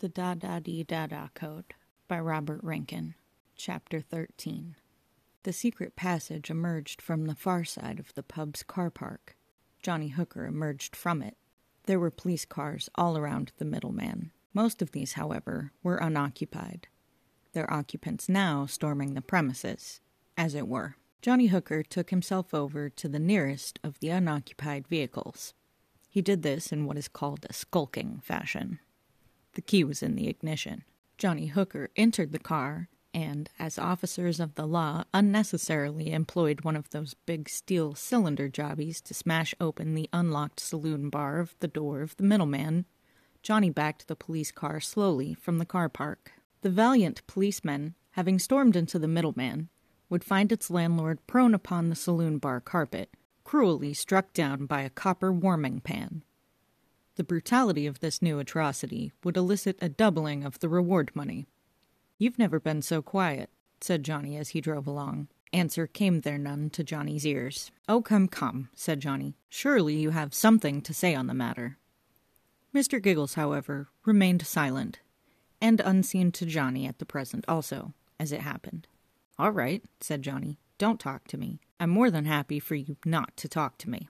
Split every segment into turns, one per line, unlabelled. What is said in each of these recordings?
The Da Da Dee Da Da Code by Robert Rankin. Chapter 13. The secret passage emerged from the far side of the pub's car park. Johnny Hooker emerged from it. There were police cars all around the middleman. Most of these, however, were unoccupied, their occupants now storming the premises, as it were. Johnny Hooker took himself over to the nearest of the unoccupied vehicles. He did this in what is called a skulking fashion. The key was in the ignition. Johnny Hooker entered the car and, as officers of the law, unnecessarily employed one of those big steel cylinder jobbies to smash open the unlocked saloon bar of the door of the middleman. Johnny backed the police car slowly from the car park. The valiant policemen, having stormed into the middleman, would find its landlord prone upon the saloon bar carpet, cruelly struck down by a copper warming pan. The brutality of this new atrocity would elicit a doubling of the reward money. You've never been so quiet, said Johnny as he drove along. Answer came there none to Johnny's ears. Oh, come, come, said Johnny. Surely you have something to say on the matter. Mr. Giggles, however, remained silent, and unseen to Johnny at the present also, as it happened. All right, said Johnny. Don't talk to me. I'm more than happy for you not to talk to me.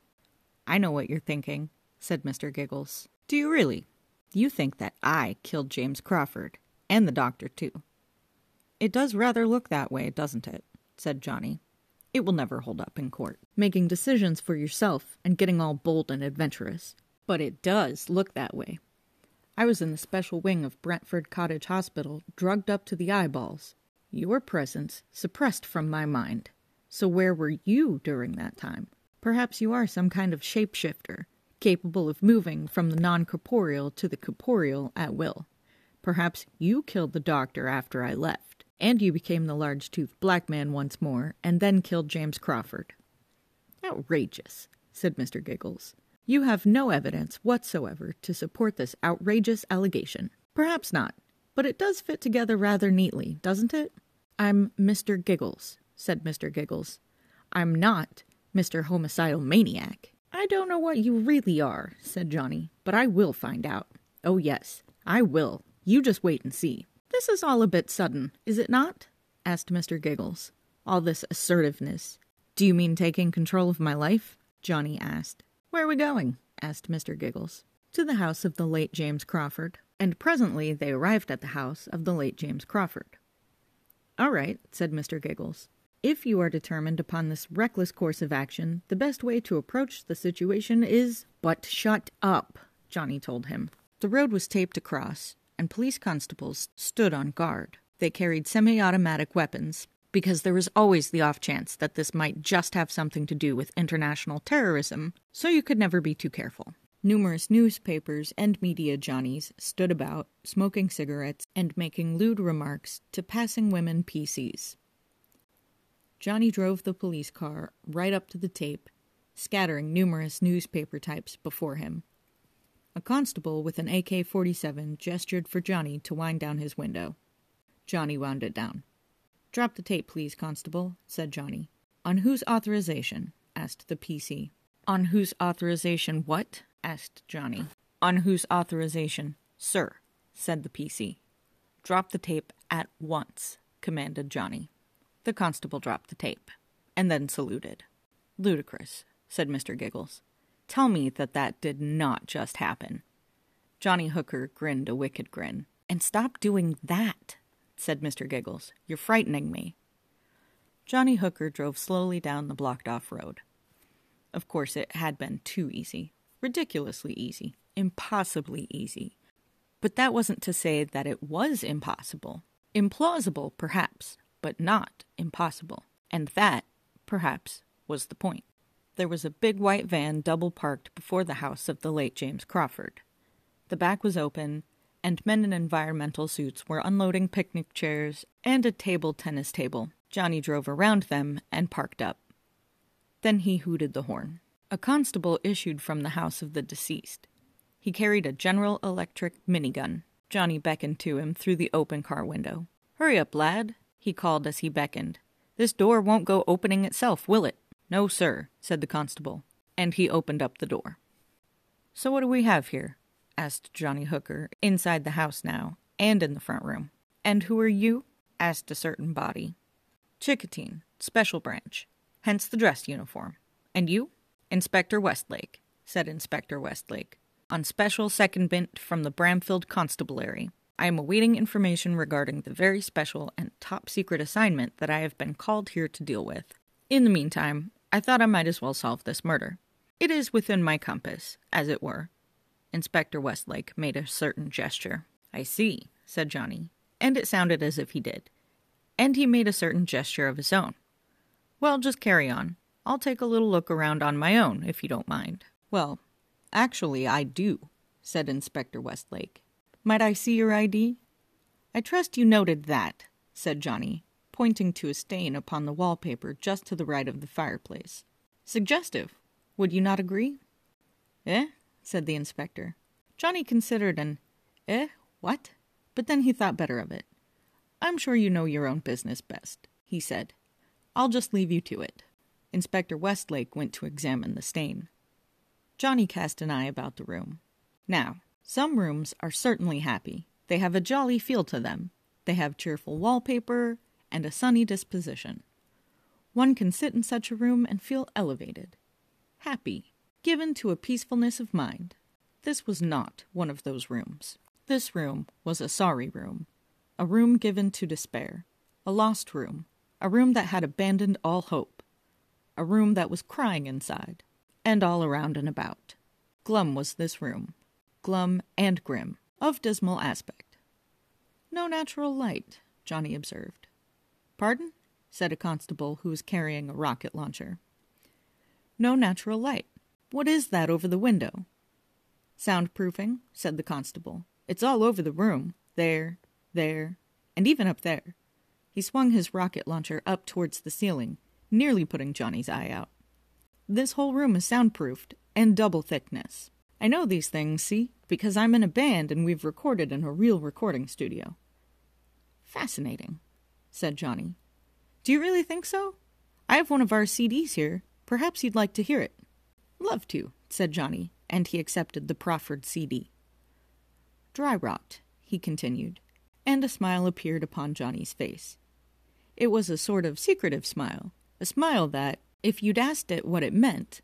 I know what you're thinking, said Mr. Giggles. Do you really? You think that I killed James Crawford, and the doctor, too. It does rather look that way, doesn't it? said Johnny. It will never hold up in court, making decisions for yourself and getting all bold and adventurous. But it does look that way. I was in the special wing of Brentford Cottage Hospital, drugged up to the eyeballs. Your presence suppressed from my mind. So where were you during that time? Perhaps you are some kind of shapeshifter, capable of moving from the non corporeal to the corporeal at will. Perhaps you killed the doctor after I left, and you became the large toothed black man once more, and then killed James Crawford. Outrageous, said Mr. Giggles. You have no evidence whatsoever to support this outrageous allegation. Perhaps not, but it does fit together rather neatly, doesn't it? I'm Mr. Giggles, said Mr. Giggles. I'm not Mr. Homicidal Maniac. I don't know what you really are, said Johnny, but I will find out. Oh, yes, I will. You just wait and see. This is all a bit sudden, is it not? asked Mr. Giggles. All this assertiveness. Do you mean taking control of my life? Johnny asked. Where are we going? asked Mr. Giggles. To the house of the late James Crawford. And presently they arrived at the house of the late James Crawford. All right, said Mr. Giggles. If you are determined upon this reckless course of action, the best way to approach the situation is. But shut up, Johnny told him. The road was taped across, and police constables stood on guard. They carried semi automatic weapons, because there was always the off chance that this might just have something to do with international terrorism, so you could never be too careful. Numerous newspapers and media johnnies stood about, smoking cigarettes and making lewd remarks to passing women PCs. Johnny drove the police car right up to the tape, scattering numerous newspaper types before him. A constable with an AK 47 gestured for Johnny to wind down his window. Johnny wound it down. Drop the tape, please, Constable, said Johnny. On whose authorization? asked the PC. On whose authorization what? asked Johnny. On whose authorization? Sir, said the PC. Drop the tape at once, commanded Johnny. The constable dropped the tape, and then saluted. Ludicrous, said Mr. Giggles. Tell me that that did not just happen. Johnny Hooker grinned a wicked grin. And stop doing that, said Mr. Giggles. You're frightening me. Johnny Hooker drove slowly down the blocked off road. Of course, it had been too easy. Ridiculously easy. Impossibly easy. But that wasn't to say that it was impossible. Implausible, perhaps, but not impossible. And that, perhaps, was the point. There was a big white van double parked before the house of the late James Crawford. The back was open, and men in environmental suits were unloading picnic chairs and a table tennis table. Johnny drove around them and parked up. Then he hooted the horn. A constable issued from the house of the deceased. He carried a General Electric minigun. Johnny beckoned to him through the open car window. Hurry up, lad, he called as he beckoned. This door won't go opening itself, will it? No, sir, said the constable, and he opened up the door. So what do we have here? asked Johnny Hooker, inside the house now, and in the front room. And who are you? asked a certain body. Chickatine, Special Branch, hence the dress uniform. And you? Inspector Westlake, said Inspector Westlake, on special second bint from the Bramfield Constabulary. I am awaiting information regarding the very special and top secret assignment that I have been called here to deal with. In the meantime, I thought I might as well solve this murder. It is within my compass, as it were. Inspector Westlake made a certain gesture. I see, said Johnny, and it sounded as if he did. And he made a certain gesture of his own. Well, just carry on. I'll take a little look around on my own, if you don't mind. Well, actually, I do, said Inspector Westlake. Might I see your ID? I trust you noted that, said Johnny, pointing to a stain upon the wallpaper just to the right of the fireplace. Suggestive. Would you not agree? Eh? said the inspector. Johnny considered an eh? What? But then he thought better of it. I'm sure you know your own business best, he said. I'll just leave you to it. Inspector Westlake went to examine the stain. Johnny cast an eye about the room. Now, some rooms are certainly happy. They have a jolly feel to them. They have cheerful wallpaper, and a sunny disposition. One can sit in such a room and feel elevated, happy, given to a peacefulness of mind. This was not one of those rooms. This room was a sorry room, a room given to despair, a lost room, a room that had abandoned all hope, a room that was crying inside, and all around and about. Glum was this room, glum and grim, of dismal aspect. No natural light, Johnny observed. Pardon? said a constable who was carrying a rocket launcher. No natural light. What is that over the window? Soundproofing, said the constable. It's all over the room. There, there, and even up there. He swung his rocket launcher up towards the ceiling, nearly putting Johnny's eye out. This whole room is soundproofed, and double thickness. I know these things, see, because I'm in a band and we've recorded in a real recording studio. Fascinating, said Johnny. Do you really think so? I have one of our CDs here. Perhaps you'd like to hear it. Love to, said Johnny, and he accepted the proffered CD. Dry rot, he continued, and a smile appeared upon Johnny's face. It was a sort of secretive smile, a smile that, if you'd asked it what it meant,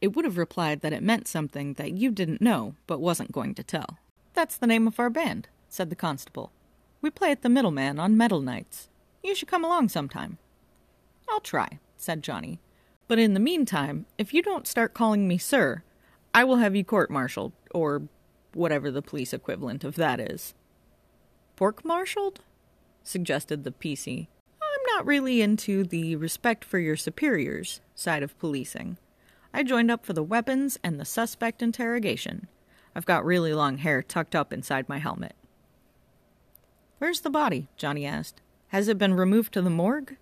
it would have replied that it meant something that you didn't know but wasn't going to tell. That's the name of our band, said the constable. We play at the Middleman on metal nights. You should come along sometime. I'll try, said Johnny. But in the meantime, if you don't start calling me sir, I will have you court martialed, or whatever the police equivalent of that is. Pork martialed? suggested the PC. I'm not really into the respect for your superiors side of policing. I joined up for the weapons and the suspect interrogation. I've got really long hair tucked up inside my helmet. Where's the body? Johnny asked. Has it been removed to the morgue?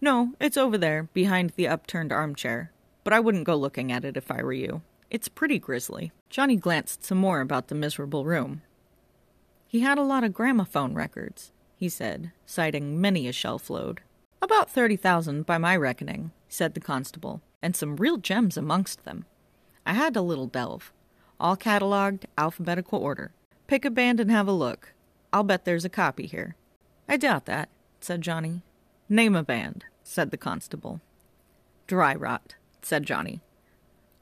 No, it's over there, behind the upturned armchair. But I wouldn't go looking at it if I were you. It's pretty grisly. Johnny glanced some more about the miserable room. He had a lot of gramophone records, he said, citing many a shelf load. About thirty thousand, by my reckoning, said the constable, and some real gems amongst them. I had a little delve. All catalogued, alphabetical order. Pick a band and have a look. I'll bet there's a copy here. I doubt that said Johnny. Name a band, said the constable. Dry rot, said Johnny.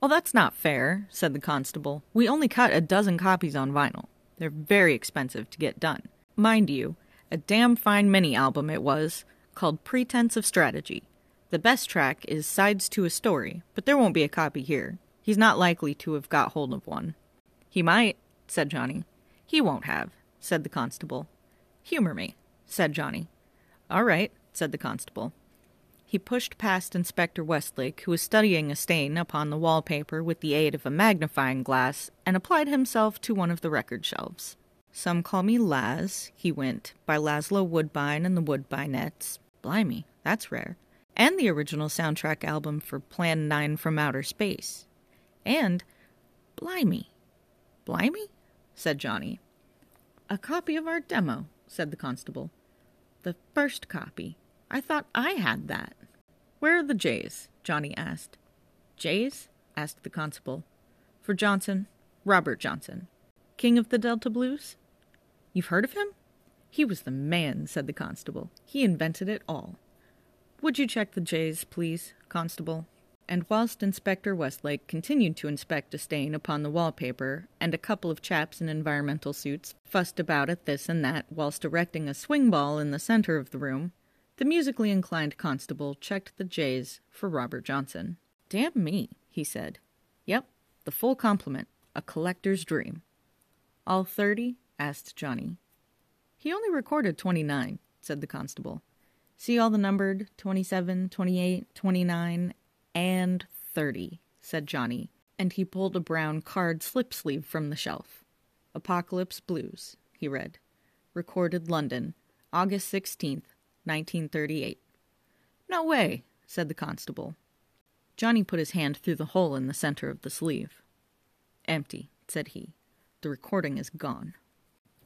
Well, that's not fair, said the constable. We only cut a dozen copies on vinyl. They're very expensive to get done. Mind you, a damn fine mini album it was, called Pretense of Strategy. The best track is Sides to a Story, but there won't be a copy here. He's not likely to have got hold of one. He might, said Johnny. He won't have, said the constable. Humor me, said Johnny. All right, said the constable. He pushed past Inspector Westlake, who was studying a stain upon the wallpaper with the aid of a magnifying glass, and applied himself to one of the record shelves. Some Call Me Laz, he went, by Laszlo Woodbine and the Woodbinettes. Blimey, that's rare. And the original soundtrack album for Plan 9 from Outer Space. And, blimey. Blimey? said Johnny. A copy of our demo, said the constable. The first copy. I thought I had that. Where are the J's? Johnny asked. J's? asked the constable. For Johnson, Robert Johnson. King of the Delta Blues? You've heard of him? He was the man, said the constable. He invented it all. Would you check the J's, please, constable? And whilst Inspector Westlake continued to inspect a stain upon the wallpaper, and a couple of chaps in environmental suits fussed about at this and that whilst erecting a swing ball in the center of the room, the musically inclined constable checked the J's for Robert Johnson. Damn me, he said. Yep, the full complement. A collector's dream. All thirty? asked Johnny. He only recorded twenty nine, said the constable. See all the numbered 27, 28, 29, and 30, said Johnny, and he pulled a brown card slip sleeve from the shelf. Apocalypse Blues, he read. Recorded London, August 16th, 1938. No way, said the constable. Johnny put his hand through the hole in the center of the sleeve. Empty, said he. The recording is gone.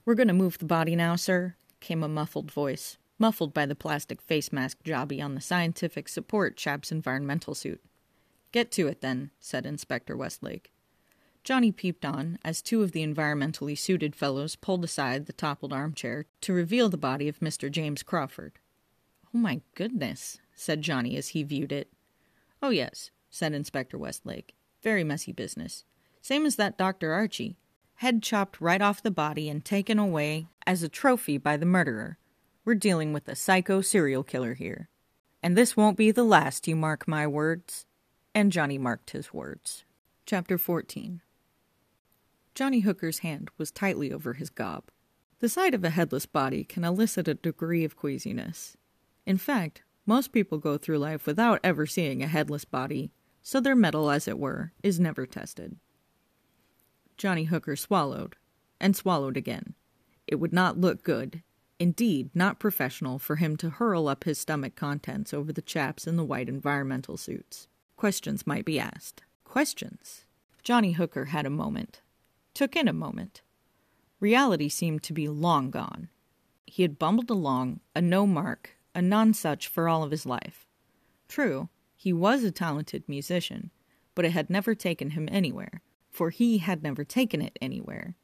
We're going to move the body now, sir, came a muffled voice, muffled by the plastic face mask jobby on the scientific support chap's environmental suit. Get to it, then, said Inspector Westlake. Johnny peeped on as two of the environmentally suited fellows pulled aside the toppled armchair to reveal the body of Mr. James Crawford. Oh, my goodness, said Johnny as he viewed it. Oh, yes, said Inspector Westlake. Very messy business. Same as that Dr. Archie. Head chopped right off the body and taken away as a trophy by the murderer. We're dealing with a psycho serial killer here. And this won't be the last, you mark my words. And Johnny marked his words. Chapter 14 Johnny Hooker's hand was tightly over his gob. The sight of a headless body can elicit a degree of queasiness. In fact, most people go through life without ever seeing a headless body, so their mettle, as it were, is never tested. Johnny Hooker swallowed, and swallowed again. It would not look good, Indeed, not professional for him to hurl up his stomach contents over the chaps in the white environmental suits. Questions might be asked. Questions. Johnny Hooker had a moment. Took in a moment. Reality seemed to be long gone. He had bumbled along, a no mark, a non such for all of his life. True, he was a talented musician, but it had never taken him anywhere, for he had never taken it anywhere.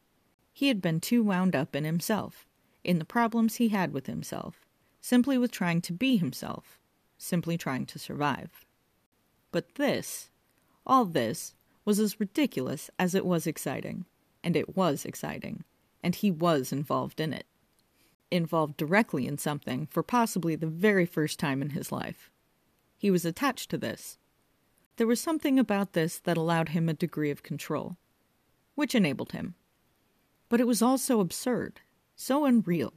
He had been too wound up in himself in the problems he had with himself, simply with trying to be himself, simply trying to survive. But this, all this, was as ridiculous as it was exciting, and it was exciting, and he was involved in it. Involved directly in something for possibly the very first time in his life. He was attached to this. There was something about this that allowed him a degree of control, which enabled him. But it was also absurd so unreal.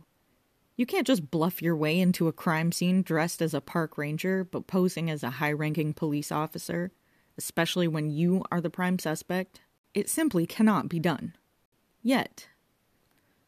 You can't just bluff your way into a crime scene dressed as a park ranger but posing as a high ranking police officer, especially when you are the prime suspect. It simply cannot be done. Yet.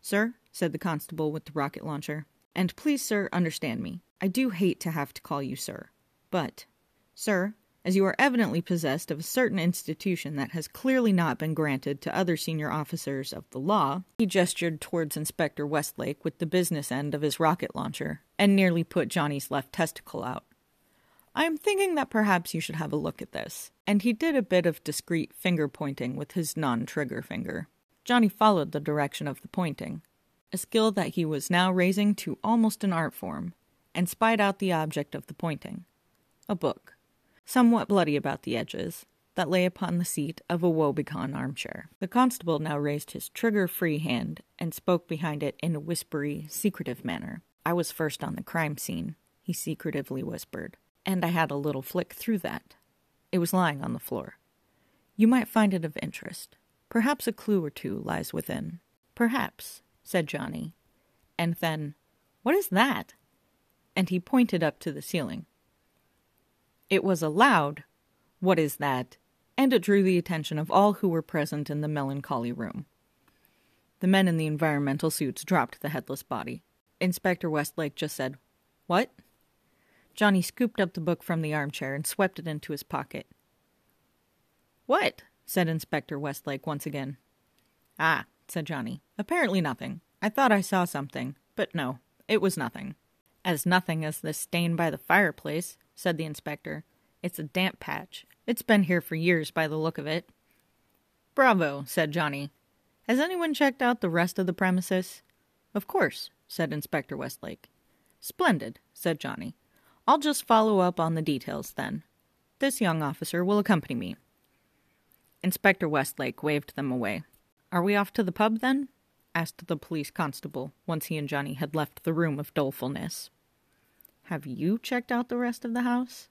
Sir, said the constable with the rocket launcher, and please, sir, understand me. I do hate to have to call you sir. But, sir, as you are evidently possessed of a certain institution that has clearly not been granted to other senior officers of the law. He gestured towards Inspector Westlake with the business end of his rocket launcher, and nearly put Johnny's left testicle out. I am thinking that perhaps you should have a look at this. And he did a bit of discreet finger pointing with his non trigger finger. Johnny followed the direction of the pointing, a skill that he was now raising to almost an art form, and spied out the object of the pointing a book somewhat bloody about the edges, that lay upon the seat of a woebegone armchair. The constable now raised his trigger free hand and spoke behind it in a whispery, secretive manner. I was first on the crime scene, he secretively whispered, and I had a little flick through that. It was lying on the floor. You might find it of interest. Perhaps a clue or two lies within. Perhaps, said Johnny. And then, What is that? And he pointed up to the ceiling. It was a loud, What is that? and it drew the attention of all who were present in the melancholy room. The men in the environmental suits dropped the headless body. Inspector Westlake just said, What? Johnny scooped up the book from the armchair and swept it into his pocket. What? said Inspector Westlake once again. Ah, said Johnny. Apparently nothing. I thought I saw something, but no, it was nothing. As nothing as this stain by the fireplace, said the inspector. It's a damp patch. It's been here for years by the look of it. Bravo, said Johnny. Has anyone checked out the rest of the premises? Of course, said Inspector Westlake. Splendid, said Johnny. I'll just follow up on the details then. This young officer will accompany me. Inspector Westlake waved them away. Are we off to the pub then? asked the police constable once he and Johnny had left the room of dolefulness. Have you checked out the rest of the house?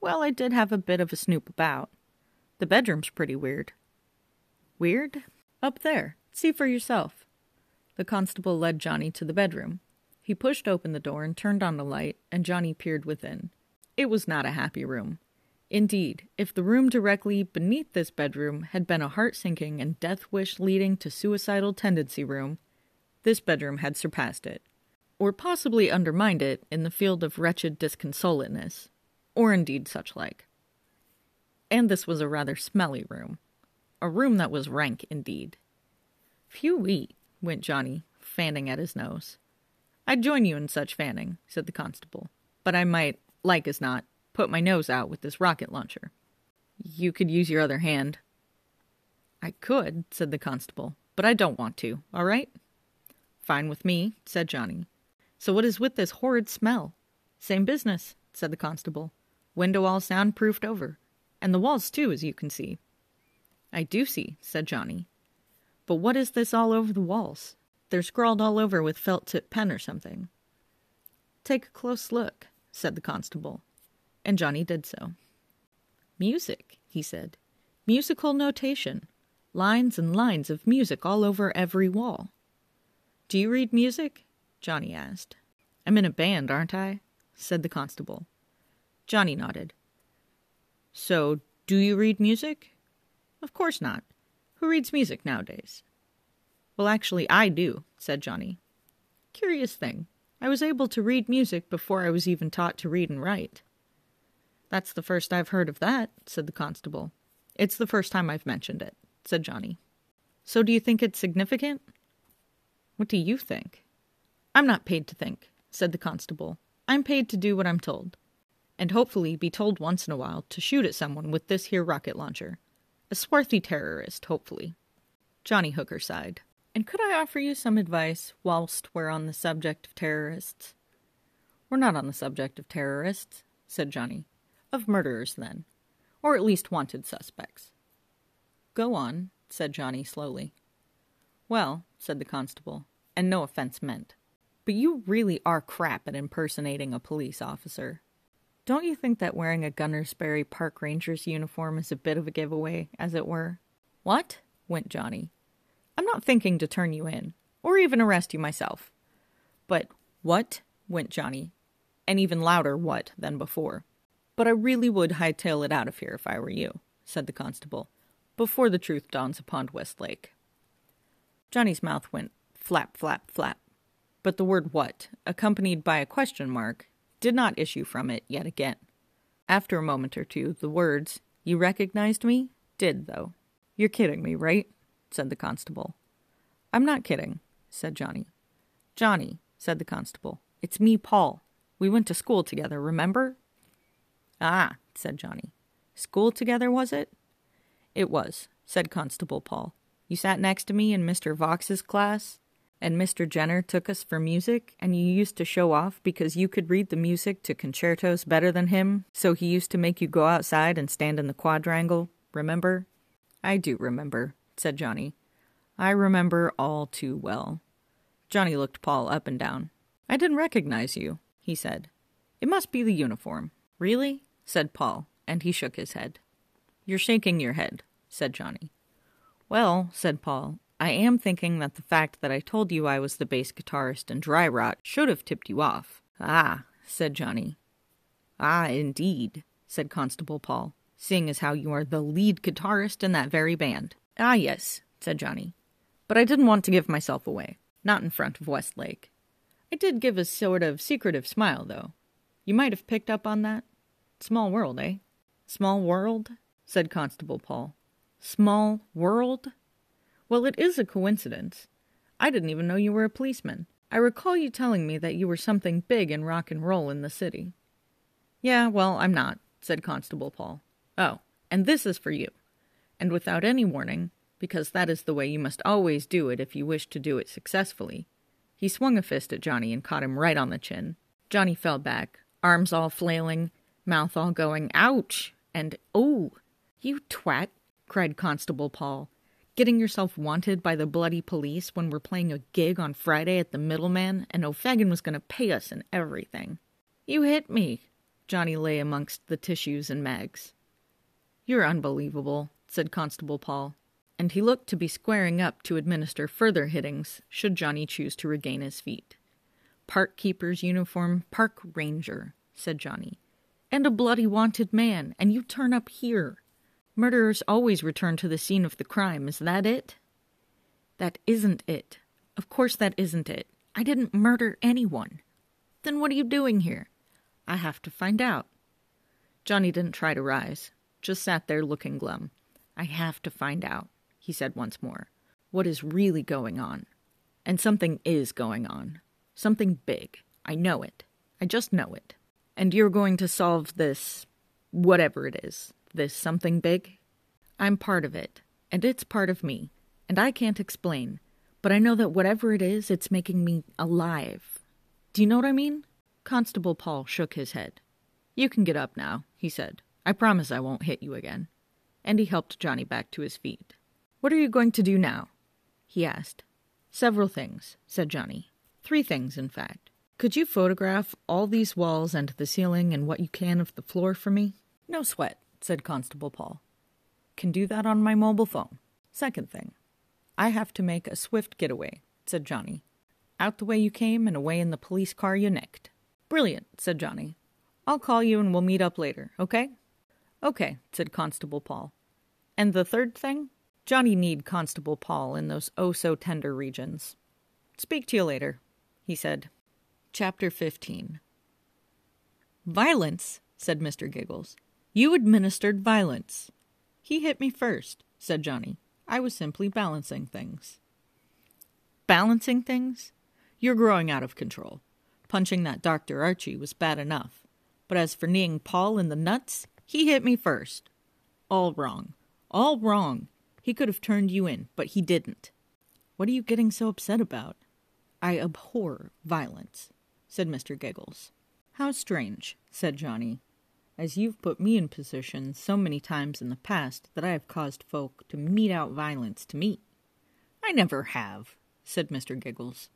Well, I did have a bit of a snoop about. The bedroom's pretty weird. Weird? Up there. See for yourself. The constable led Johnny to the bedroom. He pushed open the door and turned on the light, and Johnny peered within. It was not a happy room. Indeed, if the room directly beneath this bedroom had been a heart sinking and death wish leading to suicidal tendency room, this bedroom had surpassed it, or possibly undermined it in the field of wretched disconsolateness, or indeed such like. And this was a rather smelly room, a room that was rank indeed. Phew went Johnny, fanning at his nose. I'd join you in such fanning, said the constable, but I might, like as not, put my nose out with this rocket launcher. You could use your other hand. I could, said the constable, but I don't want to, all right? Fine with me, said Johnny. So what is with this horrid smell? Same business, said the constable. Window all soundproofed over. And the walls, too, as you can see. I do see, said Johnny. But what is this all over the walls? They're scrawled all over with felt tip pen or something. Take a close look, said the constable and Johnny did so. Music, he said. Musical notation. Lines and lines of music all over every wall. Do you read music? Johnny asked. I'm in a band, aren't I? said the constable. Johnny nodded. So, do you read music? Of course not. Who reads music nowadays? Well, actually, I do, said Johnny. Curious thing. I was able to read music before I was even taught to read and write. That's the first I've heard of that, said the constable. It's the first time I've mentioned it, said Johnny. So do you think it's significant? What do you think? I'm not paid to think, said the constable. I'm paid to do what I'm told. And hopefully be told once in a while to shoot at someone with this here rocket launcher. A swarthy terrorist, hopefully. Johnny Hooker sighed. And could I offer you some advice whilst we're on the subject of terrorists? We're not on the subject of terrorists, said Johnny. Of murderers, then. Or at least wanted suspects. Go on, said Johnny slowly. Well, said the constable, and no offense meant, but you really are crap at impersonating a police officer. Don't you think that wearing a Gunnersbury Park Rangers uniform is a bit of a giveaway, as it were? What? went Johnny. I'm not thinking to turn you in, or even arrest you myself. But what? went Johnny, and even louder what than before. But I really would hightail it out of here if I were you, said the constable, before the truth dawns upon Westlake. Johnny's mouth went flap, flap, flap, but the word what, accompanied by a question mark, did not issue from it yet again. After a moment or two, the words, You recognized me? did, though. You're kidding me, right? said the constable. I'm not kidding, said Johnny. Johnny, said the constable, it's me, Paul. We went to school together, remember? Ah, said Johnny. School together, was it? It was, said Constable Paul. You sat next to me in Mr. Vox's class, and Mr. Jenner took us for music, and you used to show off because you could read the music to concertos better than him, so he used to make you go outside and stand in the quadrangle, remember? I do remember, said Johnny. I remember all too well. Johnny looked Paul up and down. I didn't recognize you, he said. It must be the uniform. Really? said Paul, and he shook his head. You're shaking your head, said Johnny. Well, said Paul, I am thinking that the fact that I told you I was the bass guitarist in Dry Rot should have tipped you off. Ah, said Johnny. Ah, indeed, said Constable Paul, seeing as how you are the lead guitarist in that very band. Ah, yes, said Johnny. But I didn't want to give myself away, not in front of Westlake. I did give a sort of secretive smile, though. You might have picked up on that. Small world, eh? Small world? said Constable Paul. Small world? Well, it is a coincidence. I didn't even know you were a policeman. I recall you telling me that you were something big in rock and roll in the city. Yeah, well, I'm not, said Constable Paul. Oh, and this is for you. And without any warning, because that is the way you must always do it if you wish to do it successfully. He swung a fist at Johnny and caught him right on the chin. Johnny fell back, arms all flailing, mouth all going, ouch! And, oh! You twat! cried Constable Paul. Getting yourself wanted by the bloody police when we're playing a gig on Friday at the Middleman and O'Fagan was going to pay us and everything. You hit me. Johnny lay amongst the tissues and mags. You're unbelievable, said Constable Paul, and he looked to be squaring up to administer further hittings should Johnny choose to regain his feet. Park keeper's uniform, park ranger, said Johnny. And a bloody wanted man, and you turn up here. Murderers always return to the scene of the crime. Is that it? That isn't it. Of course that isn't it. I didn't murder anyone. Then what are you doing here? I have to find out. Johnny didn't try to rise, just sat there looking glum. I have to find out, he said once more, what is really going on. And something is going on. Something big. I know it. I just know it. And you're going to solve this, whatever it is, this something big? I'm part of it, and it's part of me, and I can't explain, but I know that whatever it is, it's making me alive. Do you know what I mean? Constable Paul shook his head. You can get up now, he said. I promise I won't hit you again. And he helped Johnny back to his feet. What are you going to do now? he asked. Several things, said Johnny. Three things, in fact. Could you photograph all these walls and the ceiling and what you can of the floor for me? No sweat, said Constable Paul. Can do that on my mobile phone. Second thing. I have to make a swift getaway, said Johnny. Out the way you came and away in the police car you nicked. Brilliant, said Johnny. I'll call you and we'll meet up later, okay? Okay, said Constable Paul. And the third thing? Johnny kneed Constable Paul in those oh so tender regions. Speak to you later, he said. Chapter 15 Violence, said Mr. Giggles. You administered violence. He hit me first, said Johnny. I was simply balancing things. Balancing things? You're growing out of control. Punching that Dr. Archie was bad enough. But as for kneeing Paul in the nuts, he hit me first. All wrong. All wrong. He could have turned you in, but he didn't. What are you getting so upset about? I abhor violence, said Mr. Giggles. How strange, said Johnny, as you've put me in positions so many times in the past that I have caused folk to mete out violence to me. I never have, said Mr. Giggles.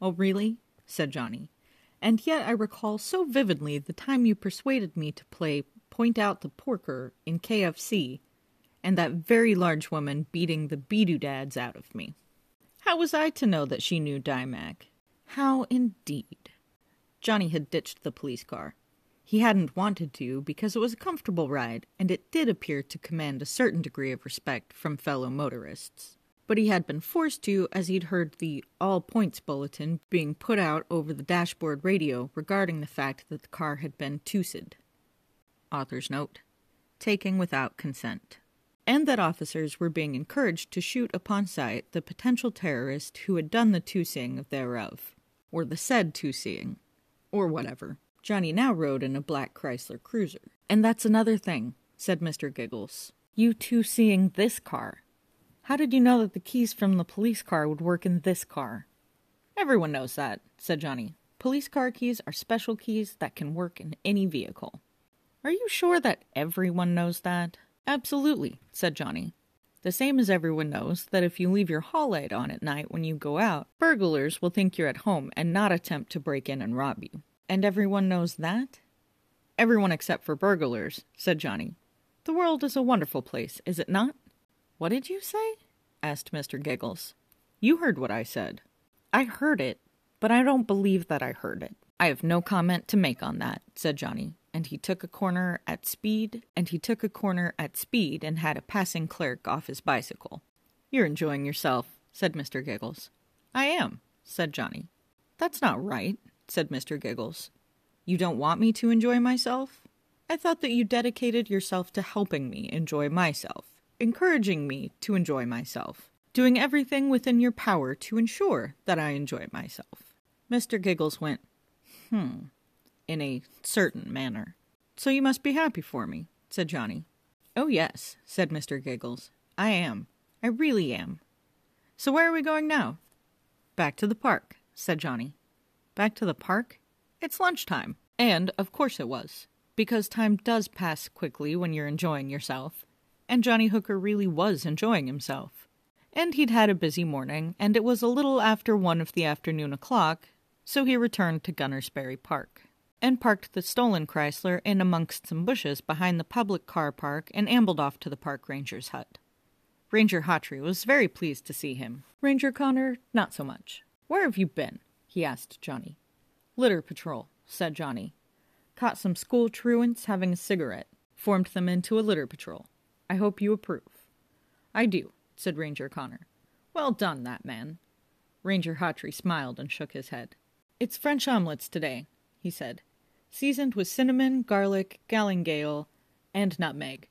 Oh, really? said Johnny. And yet I recall so vividly the time you persuaded me to play Point Out the Porker in KFC, and that very large woman beating the beedoodads out of me. How was I to know that she knew Dim Mak? How indeed? Johnny had ditched the police car. He hadn't wanted to because it was a comfortable ride, and it did appear to command a certain degree of respect from fellow motorists. But he had been forced to as he'd heard the all points bulletin being put out over the dashboard radio regarding the fact that the car had been twocced. Author's note taking without consent and that officers were being encouraged to shoot upon sight the potential terrorist who had done the two-seeing thereof, or the said two-seeing, or whatever. Johnny now rode in a black Chrysler Cruiser. And that's another thing, said Mr. Giggles. You two-seeing this car. How did you know that the keys from the police car would work in this car? Everyone knows that, said Johnny. Police car keys are special keys that can work in any vehicle. Are you sure that everyone knows that? Absolutely, said Johnny. The same as everyone knows that if you leave your hall light on at night when you go out, burglars will think you're at home and not attempt to break in and rob you. And everyone knows that? Everyone except for burglars, said Johnny. The world is a wonderful place, is it not? What did you say? asked Mr. Giggles. You heard what I said. I heard it, but I don't believe that I heard it. I have no comment to make on that, said Johnny and he took a corner at speed, and he took a corner at speed and had a passing clerk off his bicycle. You're enjoying yourself, said Mr. Giggles. I am, said Johnny. That's not right, said Mr. Giggles. You don't want me to enjoy myself? I thought that you dedicated yourself to helping me enjoy myself, encouraging me to enjoy myself, doing everything within your power to ensure that I enjoy myself. Mr. Giggles went, Hmm in a certain manner. So you must be happy for me, said Johnny. Oh, yes, said Mr. Giggles. I am. I really am. So where are we going now? Back to the park, said Johnny. Back to the park? It's lunchtime. And, of course, it was. Because time does pass quickly when you're enjoying yourself. And Johnny Hooker really was enjoying himself. And he'd had a busy morning, and it was a little after one of the afternoon o'clock, so he returned to Gunnersbury Park and parked the stolen Chrysler in amongst some bushes behind the public car park and ambled off to the park ranger's hut. Ranger Hawtrey was very pleased to see him. Ranger Connor, not so much. Where have you been? He asked Johnny. Litter patrol, said Johnny. Caught some school truants having a cigarette. Formed them into a litter patrol. I hope you approve. I do, said Ranger Connor. Well done, that man. Ranger Hawtrey smiled and shook his head. It's French omelets today, he said seasoned with cinnamon, garlic, galingale, and nutmeg,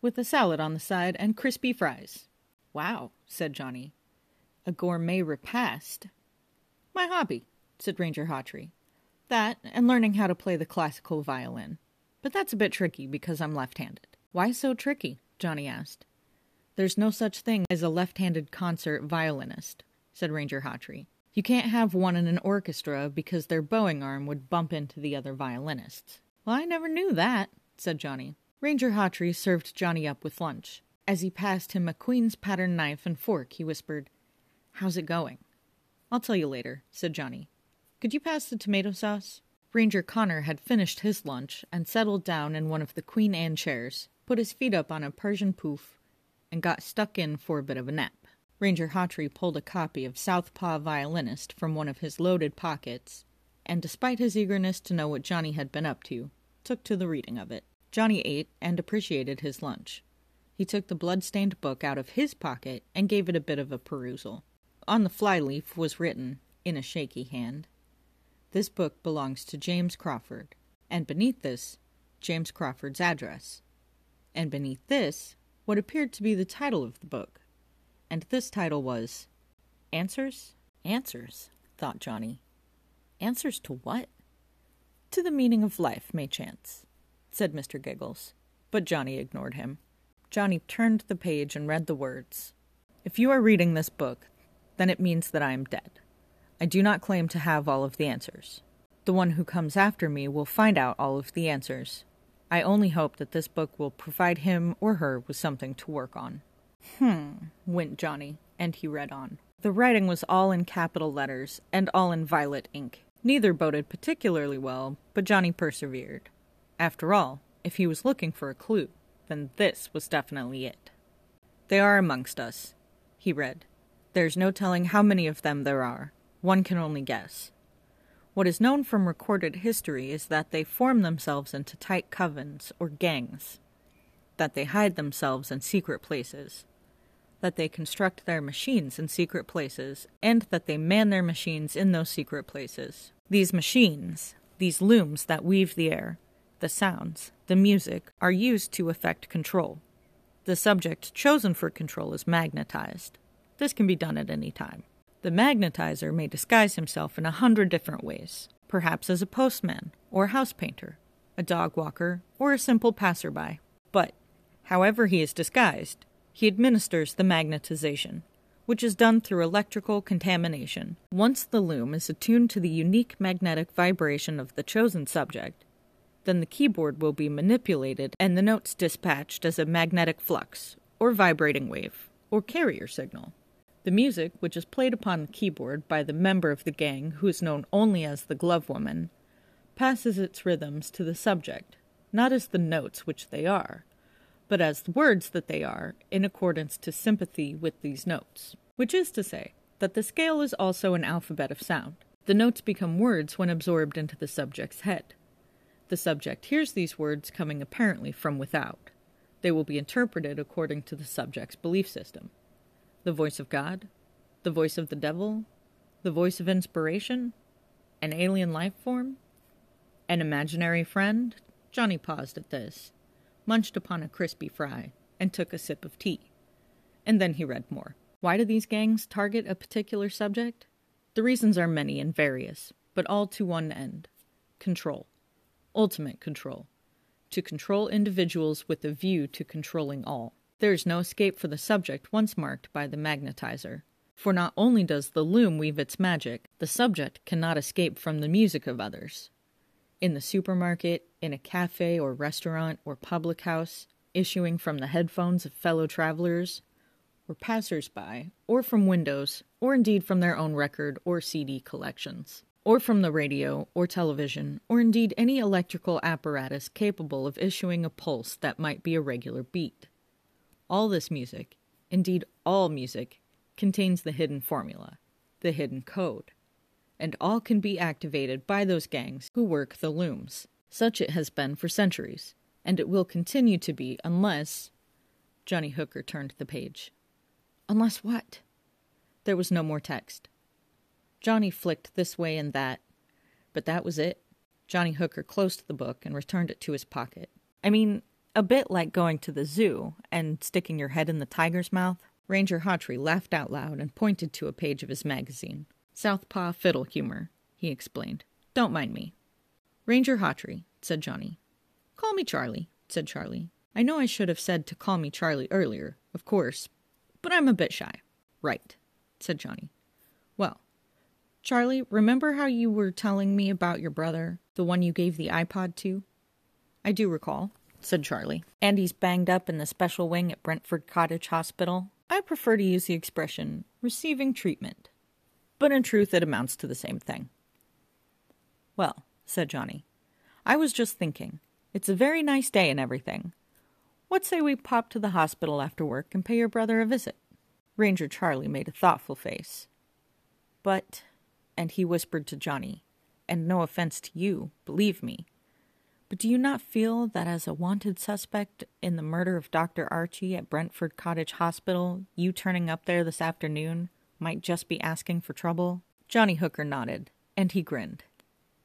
with a salad on the side and crispy fries. Wow, said Johnny. A gourmet repast. My hobby, said Ranger Hawtrey. That, and learning how to play the classical violin. But that's a bit tricky because I'm left handed. Why so tricky? Johnny asked. There's no such thing as a left handed concert violinist, said Ranger Hawtrey. You can't have one in an orchestra because their bowing arm would bump into the other violinists. Well, I never knew that, said Johnny. Ranger Hawtrey served Johnny up with lunch. As he passed him a queen's pattern knife and fork, he whispered, How's it going? I'll tell you later, said Johnny. Could you pass the tomato sauce? Ranger Connor had finished his lunch and settled down in one of the Queen Anne chairs, put his feet up on a Persian pouf, and got stuck in for a bit of a nap. Ranger Hawtrey pulled a copy of Southpaw Violinist from one of his loaded pockets, and despite his eagerness to know what Johnny had been up to, took to the reading of it. Johnny ate and appreciated his lunch. He took the blood-stained book out of his pocket and gave it a bit of a perusal. On the flyleaf was written, in a shaky hand, This book belongs to James Crawford, and beneath this, James Crawford's address, and beneath this, what appeared to be the title of the book, and this title was Answers? Answers, thought Johnny. Answers to what? To the meaning of life, may chance, said Mr. Giggles. But Johnny ignored him. Johnny turned the page and read the words If you are reading this book, then it means that I am dead. I do not claim to have all of the answers. The one who comes after me will find out all of the answers. I only hope that this book will provide him or her with something to work on. Hmm, went Johnny, and he read on. The writing was all in capital letters, and all in violet ink. Neither boded particularly well, but Johnny persevered. After all, if he was looking for a clue, then this was definitely it. They are amongst us, he read. There's no telling how many of them there are. One can only guess. What is known from recorded history is that they form themselves into tight covens or gangs, that they hide themselves in secret places, that they construct their machines in secret places, and that they man their machines in those secret places. These machines, these looms that weave the air, the sounds, the music, are used to effect control. The subject chosen for control is magnetized. This can be done at any time. The magnetizer may disguise himself in a hundred different ways, perhaps as a postman, or house painter, a dog walker, or a simple passerby. But, however he is disguised, he administers the magnetization, which is done through electrical contamination. Once the loom is attuned to the unique magnetic vibration of the chosen subject, then the keyboard will be manipulated and the notes dispatched as a magnetic flux, or vibrating wave, or carrier signal. The music, which is played upon the keyboard by the member of the gang who is known only as the Glove Woman, passes its rhythms to the subject, not as the notes which they are, but as the words that they are, in accordance to sympathy with these notes. Which is to say, that the scale is also an alphabet of sound. The notes become words when absorbed into the subject's head. The subject hears these words coming apparently from without. They will be interpreted according to the subject's belief system. The voice of God, the voice of the devil, the voice of inspiration, an alien life form, an imaginary friend. Johnny paused at this munched upon a crispy fry, and took a sip of tea. And then he read more. Why do these gangs target a particular subject? The reasons are many and various, but all to one end control. Ultimate control. To control individuals with a view to controlling all. There is no escape for the subject once marked by the magnetizer. For not only does the loom weave its magic, the subject cannot escape from the music of others. In the supermarket, in a cafe or restaurant or public house, issuing from the headphones of fellow travelers, or passers by, or from windows, or indeed from their own record or CD collections, or from the radio or television, or indeed any electrical apparatus capable of issuing a pulse that might be a regular beat. All this music, indeed all music, contains the hidden formula, the hidden code, and all can be activated by those gangs who work the looms. Such it has been for centuries, and it will continue to be unless. Johnny Hooker turned the page. Unless what? There was no more text. Johnny flicked this way and that, but that was it. Johnny Hooker closed the book and returned it to his pocket. I mean, a bit like going to the zoo and sticking your head in the tiger's mouth. Ranger Hawtrey laughed out loud and pointed to a page of his magazine. Southpaw fiddle humor, he explained. Don't mind me. Ranger Hawtrey, said Johnny. Call me Charlie, said Charlie. I know I should have said to call me Charlie earlier, of course, but I'm a bit shy. Right, said Johnny. Well, Charlie, remember how you were telling me about your brother, the one you gave the iPod to? I do recall, said Charlie. And he's banged up in the special wing at Brentford Cottage Hospital. I prefer to use the expression receiving treatment, but in truth it amounts to the same thing. Well, said Johnny, I was just thinking. It's a very nice day and everything. What say we pop to the hospital after work and pay your brother a visit? Ranger Charlie made a thoughtful face. But, and he whispered to Johnny, and no offense to you, believe me, but do you not feel that as a wanted suspect in the murder of Dr. Archie at Brentford Cottage Hospital, you turning up there this afternoon might just be asking for trouble? Johnny Hooker nodded, and he grinned.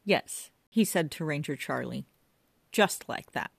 Yes, he said to Ranger Charlie, just like that.